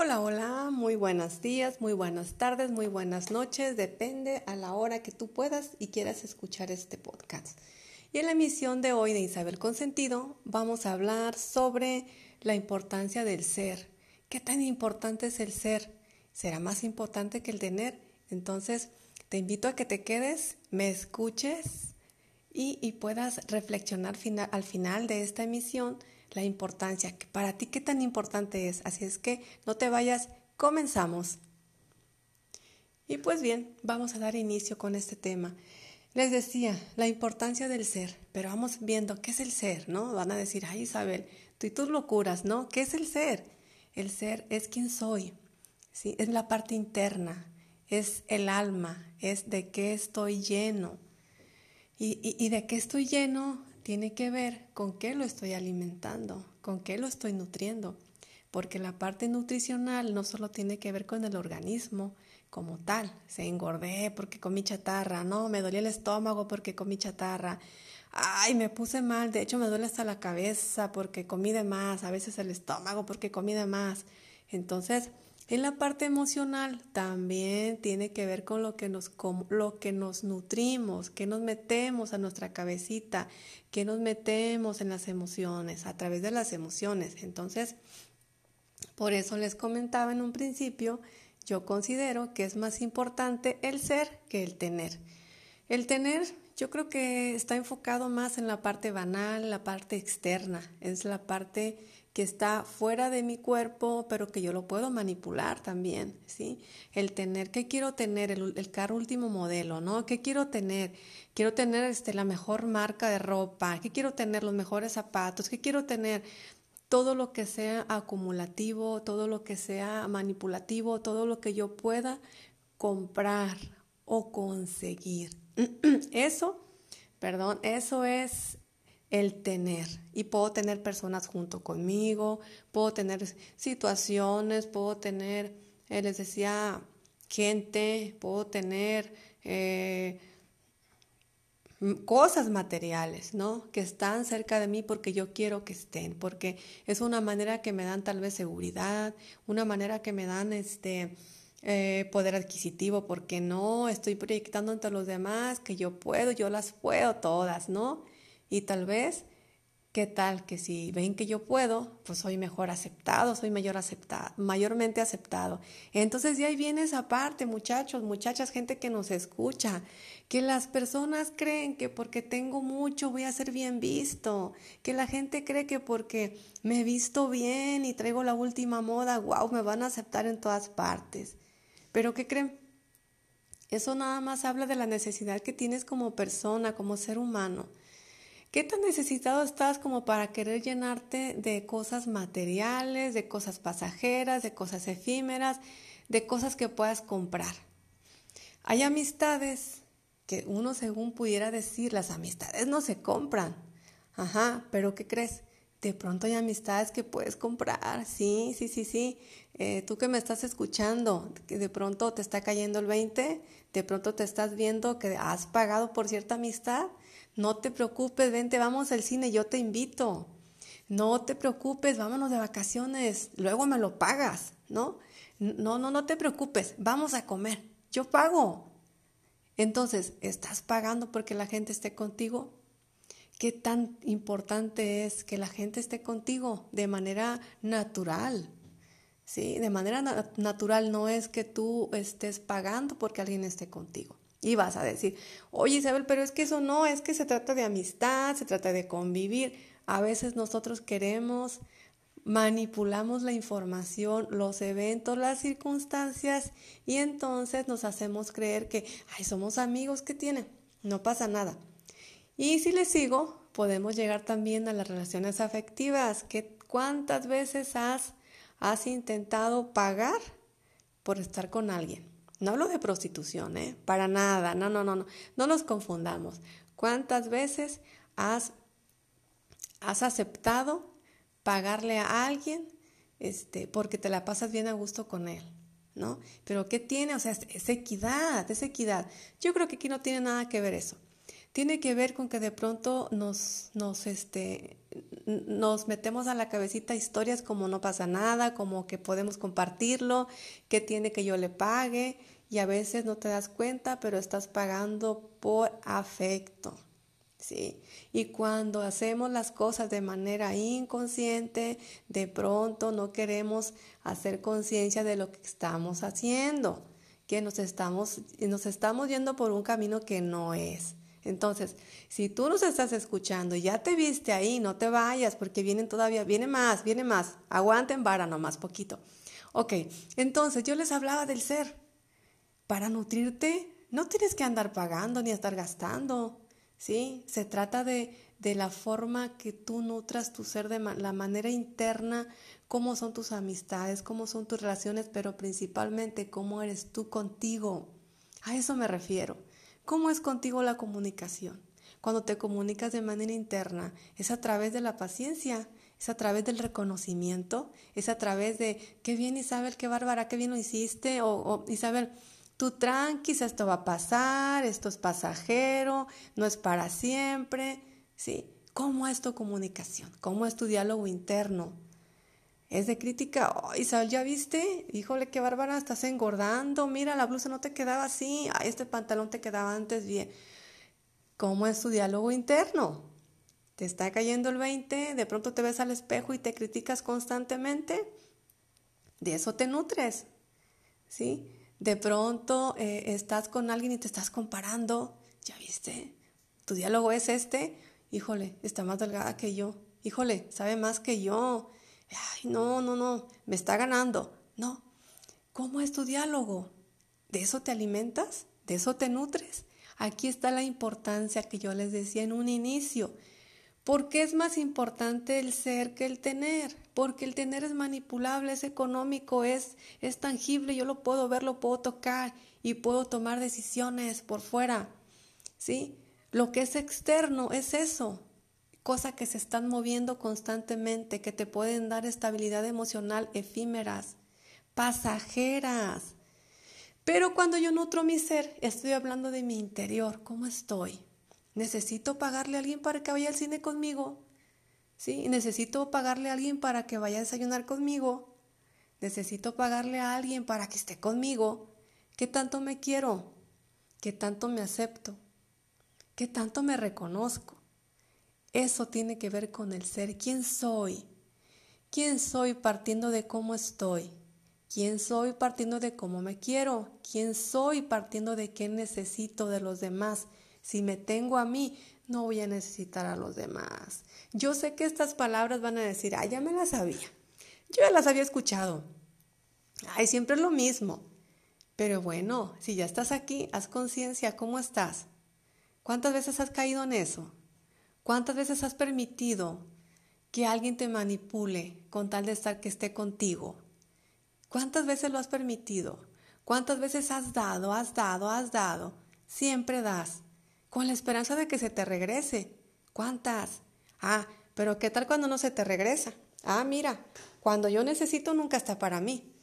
Hola, hola, muy buenos días, muy buenas tardes, muy buenas noches, depende a la hora que tú puedas y quieras escuchar este podcast. Y en la emisión de hoy de Isabel Consentido vamos a hablar sobre la importancia del ser. ¿Qué tan importante es el ser? ¿Será más importante que el tener? Entonces, te invito a que te quedes, me escuches y, puedas reflexionar al final de esta emisión la importancia, que para ti qué tan importante es. Así es que no te vayas, comenzamos. Y pues bien, vamos a dar inicio con este tema. Les decía, la importancia del ser, pero vamos viendo qué es el ser, ¿no? Van a decir, ay Isabel, tú y tus locuras, ¿no? ¿Qué es el ser? El ser es quien soy, ¿sí? Es la parte interna, es el alma, es de qué estoy lleno. Y, y de qué estoy lleno tiene que ver con qué lo estoy alimentando, con qué lo estoy nutriendo, porque la parte nutricional no solo tiene que ver con el organismo como tal, se engordé porque comí chatarra, no, me dolía el estómago porque comí chatarra, ay, me puse mal, de hecho me duele hasta la cabeza porque comí de más, a veces el estómago porque comí de más. Entonces, en la parte emocional también tiene que ver con lo que nos, lo que nos nutrimos, que nos metemos a nuestra cabecita, que nos metemos en las emociones, a través de las emociones. Entonces, por eso les comentaba en un principio, yo considero que es más importante el ser que el tener. El tener yo creo que está enfocado más en la parte banal, la parte externa, es la parte que está fuera de mi cuerpo, pero que yo lo puedo manipular también, ¿sí? El tener, ¿qué quiero tener? El, carro último modelo, ¿no? ¿Qué quiero tener? Quiero tener este, la mejor marca de ropa, ¿qué quiero tener? Los mejores zapatos, ¿qué quiero tener? Todo lo que sea acumulativo, todo lo que sea manipulativo, todo lo que yo pueda comprar o conseguir. Eso, perdón, eso es el tener. Y puedo tener personas junto conmigo, puedo tener situaciones, puedo tener, eh, les decía, gente, puedo tener eh, cosas materiales, ¿no? Que están cerca de mí porque yo quiero que estén, porque es una manera que me dan tal vez seguridad, una manera que me dan este... Eh, poder adquisitivo, porque no estoy proyectando entre los demás que yo puedo, yo las puedo todas, ¿no? Y tal vez, ¿qué tal que si ven que yo puedo, pues soy mejor aceptado, soy mayor aceptado, mayormente aceptado? Entonces de ahí viene esa parte, muchachos, muchachas, gente que nos escucha, que las personas creen que porque tengo mucho voy a ser bien visto, que la gente cree que porque me he visto bien y traigo la última moda, wow, me van a aceptar en todas partes. Pero ¿qué creen? Eso nada más habla de la necesidad que tienes como persona, como ser humano. ¿Qué tan necesitado estás como para querer llenarte de cosas materiales, de cosas pasajeras, de cosas efímeras, de cosas que puedas comprar? Hay amistades que uno según pudiera decir, las amistades no se compran. Ajá, pero ¿qué crees? De pronto hay amistades que puedes comprar, sí, sí, sí, sí. Eh, tú que me estás escuchando, que de pronto te está cayendo el 20, de pronto te estás viendo que has pagado por cierta amistad, no te preocupes, vente, vamos al cine, yo te invito. No te preocupes, vámonos de vacaciones, luego me lo pagas, ¿no? No, no, no te preocupes, vamos a comer, yo pago. Entonces, ¿estás pagando porque la gente esté contigo? ¿Qué tan importante es que la gente esté contigo de manera natural? Sí, de manera natural no es que tú estés pagando porque alguien esté contigo. Y vas a decir, oye Isabel, pero es que eso no, es que se trata de amistad, se trata de convivir. A veces nosotros queremos, manipulamos la información, los eventos, las circunstancias y entonces nos hacemos creer que, ay, somos amigos, ¿qué tiene? No pasa nada. Y si le sigo, podemos llegar también a las relaciones afectivas. que ¿Cuántas veces has, has intentado pagar por estar con alguien? No hablo de prostitución, ¿eh? Para nada, no, no, no, no, no nos confundamos. ¿Cuántas veces has, has aceptado pagarle a alguien este, porque te la pasas bien a gusto con él? ¿No? Pero ¿qué tiene? O sea, es, es equidad, es equidad. Yo creo que aquí no tiene nada que ver eso. Tiene que ver con que de pronto nos, nos, este, nos metemos a la cabecita historias como no pasa nada, como que podemos compartirlo, que tiene que yo le pague y a veces no te das cuenta, pero estás pagando por afecto. ¿sí? Y cuando hacemos las cosas de manera inconsciente, de pronto no queremos hacer conciencia de lo que estamos haciendo, que nos estamos, nos estamos yendo por un camino que no es. Entonces, si tú nos estás escuchando y ya te viste ahí, no te vayas porque vienen todavía, viene más, viene más. Aguanten vara nomás poquito. Ok, entonces yo les hablaba del ser. Para nutrirte no tienes que andar pagando ni estar gastando. ¿sí? Se trata de, de la forma que tú nutras tu ser, de la manera interna, cómo son tus amistades, cómo son tus relaciones, pero principalmente cómo eres tú contigo. A eso me refiero. ¿Cómo es contigo la comunicación? Cuando te comunicas de manera interna, es a través de la paciencia, es a través del reconocimiento, es a través de qué bien Isabel, qué bárbara, qué bien lo hiciste, o, Isabel, tú tranquis, esto va a pasar, esto es pasajero, no es para siempre, ¿sí? ¿Cómo es tu comunicación? ¿Cómo es tu diálogo interno? ¿Es de crítica? Oh, Isabel, ¿ya viste? Híjole, qué bárbara, estás engordando, mira, la blusa no te quedaba así, este pantalón te quedaba antes bien. ¿Cómo es tu diálogo interno? ¿Te está cayendo el 20? ¿De pronto te ves al espejo y te criticas constantemente? De eso te nutres, ¿sí? De pronto eh, estás con alguien y te estás comparando, ¿ya viste? Tu diálogo es este, híjole, está más delgada que yo, híjole, sabe más que yo, ay, no, no, no, me está ganando. No, ¿cómo es tu diálogo? ¿De eso te alimentas? ¿De eso te nutres? Aquí está la importancia que yo les decía en un inicio. ¿Por qué es más importante el ser que el tener? Porque el tener es manipulable, es económico, es, es tangible, yo lo puedo ver, lo puedo tocar y puedo tomar decisiones por fuera. ¿Sí? Lo que es externo es eso, cosas que se están moviendo constantemente, que te pueden dar estabilidad emocional efímeras, pasajeras. Pero cuando yo nutro mi ser, estoy hablando de mi interior, ¿cómo estoy? necesito pagarle a alguien para que vaya al cine conmigo. ¿Sí? Necesito pagarle a alguien para que vaya a desayunar conmigo. Necesito pagarle a alguien para que esté conmigo. ¿Qué tanto me quiero? ¿Qué tanto me acepto? ¿Qué tanto me reconozco? Eso tiene que ver con el ser. ¿Quién soy? ¿Quién soy partiendo de cómo estoy? ¿Quién soy partiendo de cómo me quiero? ¿Quién soy partiendo de qué necesito de los demás? Si me tengo a mí, no voy a necesitar a los demás. Yo sé que estas palabras van a decir, ay, ya me las sabía. Yo ya las había escuchado. Ay, siempre es lo mismo. Pero bueno, si ya estás aquí, haz conciencia, ¿cómo estás? ¿Cuántas veces has caído en eso? ¿Cuántas veces has permitido que alguien te manipule con tal de estar que esté contigo? ¿Cuántas veces lo has permitido? ¿Cuántas veces has dado, has dado, has dado? Siempre das con la esperanza de que se te regrese. ¿Cuántas? Ah, pero ¿qué tal cuando no se te regresa? Ah, mira, cuando yo necesito nunca está para mí.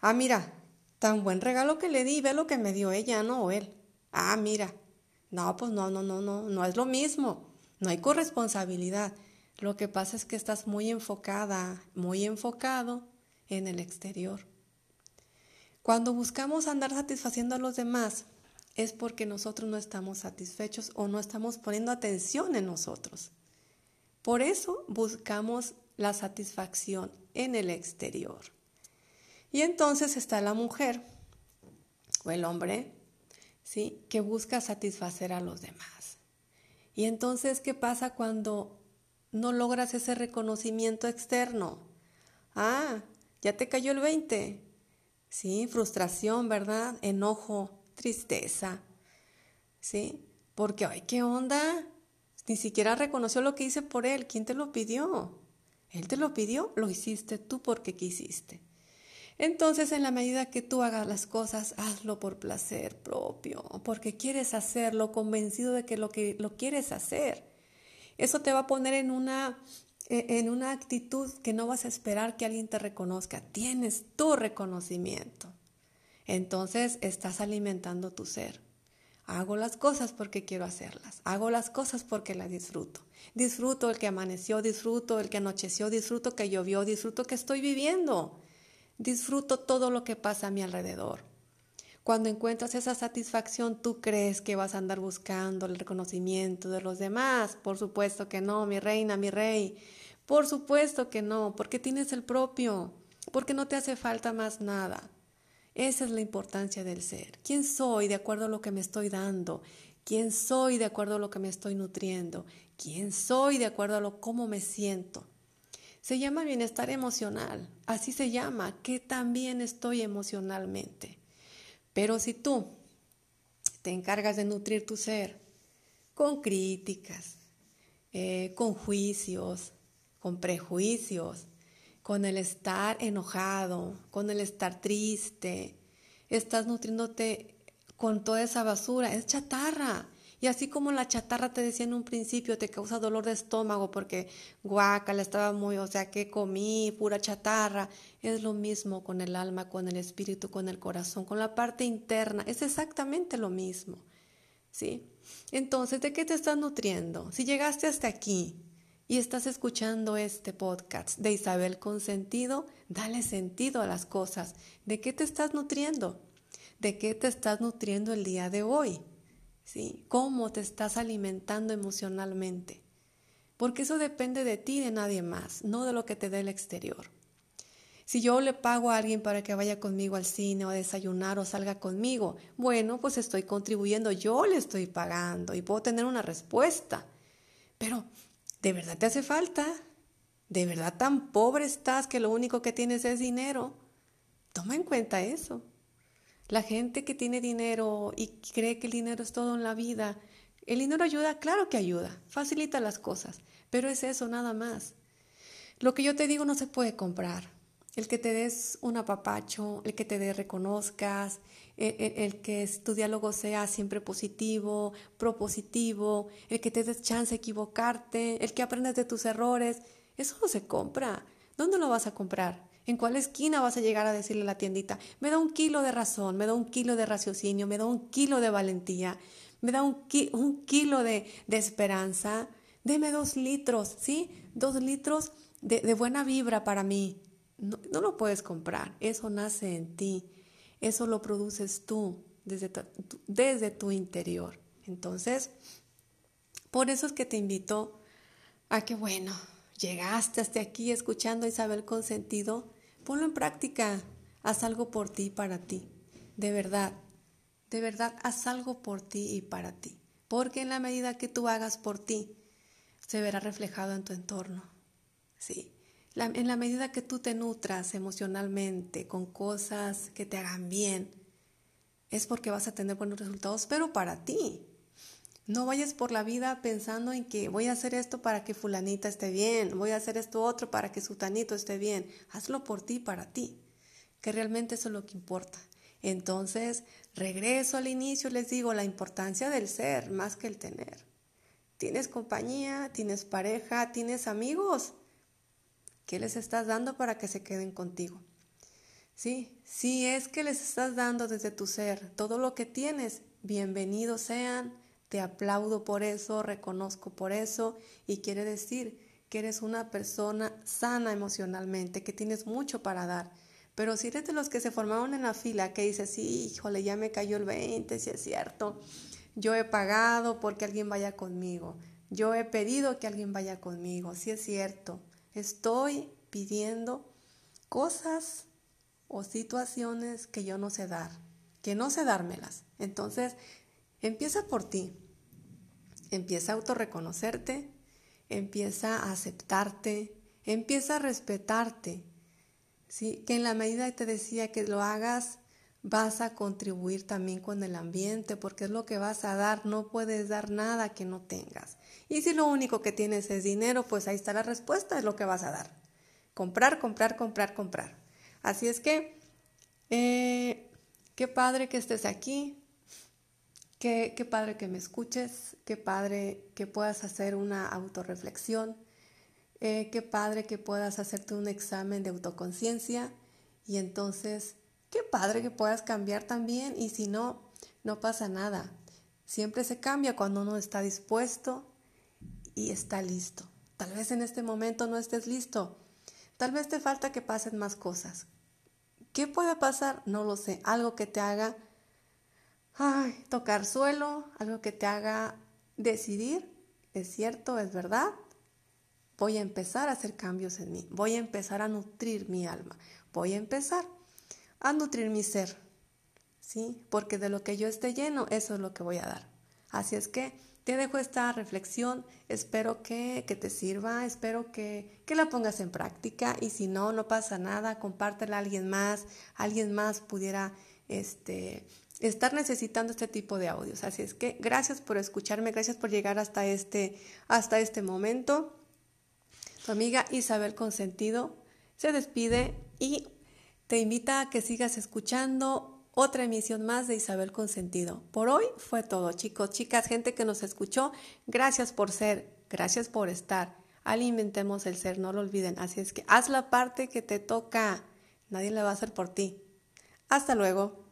Ah, mira, tan buen regalo que le di, ve lo que me dio ella, no o él. Ah, mira. No, pues no, no, no, no, no es lo mismo. No hay corresponsabilidad. Lo que pasa es que estás muy enfocada, muy enfocado en el exterior. Cuando buscamos andar satisfaciendo a los demás, es porque nosotros no estamos satisfechos o no estamos poniendo atención en nosotros. Por eso buscamos la satisfacción en el exterior. Y entonces está la mujer o el hombre, ¿sí? Que busca satisfacer a los demás. Y entonces, ¿qué pasa cuando no logras ese reconocimiento externo? Ah, ya te cayó el 20. Sí, frustración, ¿verdad? Enojo, tristeza, ¿sí? Porque, ay, ¿qué onda? Ni siquiera reconoció lo que hice por él. ¿Quién te lo pidió? Él te lo pidió, lo hiciste tú porque quisiste. Entonces, en la medida que tú hagas las cosas, hazlo por placer propio, porque quieres hacerlo, convencido de que lo que lo quieres hacer. Eso te va a poner en una e, en una actitud que no vas a esperar que alguien te reconozca. Tienes tu reconocimiento entonces estás alimentando tu ser. Hago las cosas porque quiero hacerlas. Hago las cosas porque las disfruto. Disfruto el que amaneció, disfruto el que anocheció, disfruto que llovió, disfruto que estoy viviendo. Disfruto todo lo que pasa a mi alrededor. Cuando encuentras esa satisfacción, tú crees que vas a andar buscando el reconocimiento de los demás. Por supuesto que no, mi reina, mi rey. Por supuesto que no, porque tienes el propio, porque no te hace falta más nada. Esa es la importancia del ser. ¿Quién soy de acuerdo a lo que me estoy dando? ¿Quién soy de acuerdo a lo que me estoy nutriendo? ¿Quién soy de acuerdo a lo cómo me siento? Se llama bienestar emocional. Así se llama, que también estoy emocionalmente. Pero si tú te encargas de nutrir tu ser con críticas, eh, con juicios, con prejuicios, con el estar enojado, con el estar triste. Estás nutriéndote con toda esa basura, es chatarra. Y así como la chatarra te decía en un principio, te causa dolor de estómago porque guacala, estaba muy, o sea, que comí, pura chatarra. Es lo mismo con el alma, con el espíritu, con el corazón, con la parte interna. Es exactamente lo mismo. ¿Sí? Entonces, ¿de qué te estás nutriendo? Si llegaste hasta aquí y estás escuchando este podcast de Isabel Consentido, dale sentido a las cosas. ¿De qué te estás nutriendo? ¿De qué te estás nutriendo el día de hoy? ¿Cómo te estás alimentando emocionalmente? Porque eso depende de ti y de nadie más, no de lo que te dé el exterior. Si yo le pago a alguien para que vaya conmigo al cine o a desayunar o salga conmigo, bueno, pues estoy contribuyendo, yo le estoy pagando y puedo tener una respuesta. Pero ¿De verdad te hace falta? ¿De verdad tan pobre estás que lo único que tienes es dinero? Toma en cuenta eso. La gente que tiene dinero y cree que el dinero es todo en la vida, el dinero ayuda, claro que ayuda, facilita las cosas, pero es eso nada más. Lo que yo te digo no se puede comprar. El que te des un apapacho, el que te reconozcas, e, e, el, que tu diálogo sea siempre positivo, propositivo, el que te des chance de equivocarte, el que aprendas de tus errores, eso no se compra. ¿Dónde lo vas a comprar? ¿En cuál esquina vas a llegar a decirle a la tiendita, me da un kilo de razón, me da un kilo de raciocinio, me da un kilo de valentía, me da un, kilo de, esperanza, deme dos litros, ¿sí? Dos litros de, buena vibra para mí. No, lo puedes comprar, eso nace en ti. Eso lo produces tú desde tu, desde tu interior. Entonces, por eso es que te invito a que, bueno, llegaste hasta aquí escuchando a Isabel con sentido, ponlo en práctica, haz algo por ti y para ti, de verdad, de verdad, haz algo por ti y para ti, porque en la medida que tú hagas por ti, se verá reflejado en tu entorno, ¿sí? en la medida que tú te nutras emocionalmente con cosas que te hagan bien, es porque vas a tener buenos resultados, pero para ti. No vayas por la vida pensando en que voy a hacer esto para que fulanita esté bien, voy a hacer esto otro para que sutanito esté bien. Hazlo por ti, para ti, que realmente eso es lo que importa. Entonces, regreso al inicio, les digo, la importancia del ser más que el tener. Tienes compañía, tienes pareja, tienes amigos. ¿Qué les estás dando para que se queden contigo? Sí, si es que les estás dando desde tu ser todo lo que tienes, bienvenidos sean, te aplaudo por eso, reconozco por eso y quiere decir que eres una persona sana emocionalmente, que tienes mucho para dar. Pero si eres de los que se formaron en la fila, que dices, sí, híjole, ya me cayó el 20, si es cierto, yo he pagado porque alguien vaya conmigo, yo he pedido que alguien vaya conmigo, si es cierto, Estoy pidiendo cosas o situaciones que yo no sé dar, que no sé dármelas. Entonces, empieza por ti. Empieza a autorreconocerte, empieza a aceptarte, empieza a respetarte. ¿sí? Que en la medida que te decía que lo hagas, vas a contribuir también con el ambiente, porque es lo que vas a dar, no puedes dar nada que no tengas. Y si lo único que tienes es dinero, pues ahí está la respuesta, es lo que vas a dar. Comprar, comprar, comprar, comprar. Así es que, eh, qué padre que estés aquí, qué, padre que me escuches, qué padre que puedas hacer una autorreflexión, eh, qué padre que puedas hacerte un examen de autoconciencia y entonces Qué padre que puedas cambiar también y si no, no pasa nada. Siempre se cambia cuando uno está dispuesto y está listo. Tal vez en este momento no estés listo. Tal vez te falta que pasen más cosas. ¿Qué puede pasar? No lo sé. Algo que te haga ay, tocar suelo, algo que te haga decidir, es cierto, es verdad. Voy a empezar a hacer cambios en mí. Voy a empezar a nutrir mi alma. Voy a empezar a nutrir mi ser. ¿Sí? Porque de lo que yo esté lleno, eso es lo que voy a dar. Así es que te dejo esta reflexión, espero que, te sirva, espero que, que, la pongas en práctica y si no, no pasa nada, compártela a alguien más, alguien más pudiera este, estar necesitando este tipo de audios. Así es que gracias por escucharme, gracias por llegar hasta este, hasta este momento. Tu amiga Isabel Consentido se despide y te invita a que sigas escuchando otra emisión más de Isabel Consentido. Por hoy fue todo, chicos, chicas, gente que nos escuchó. Gracias por ser, gracias por estar. Alimentemos el ser, no lo olviden. Así es que haz la parte que te toca. Nadie la va a hacer por ti. Hasta luego.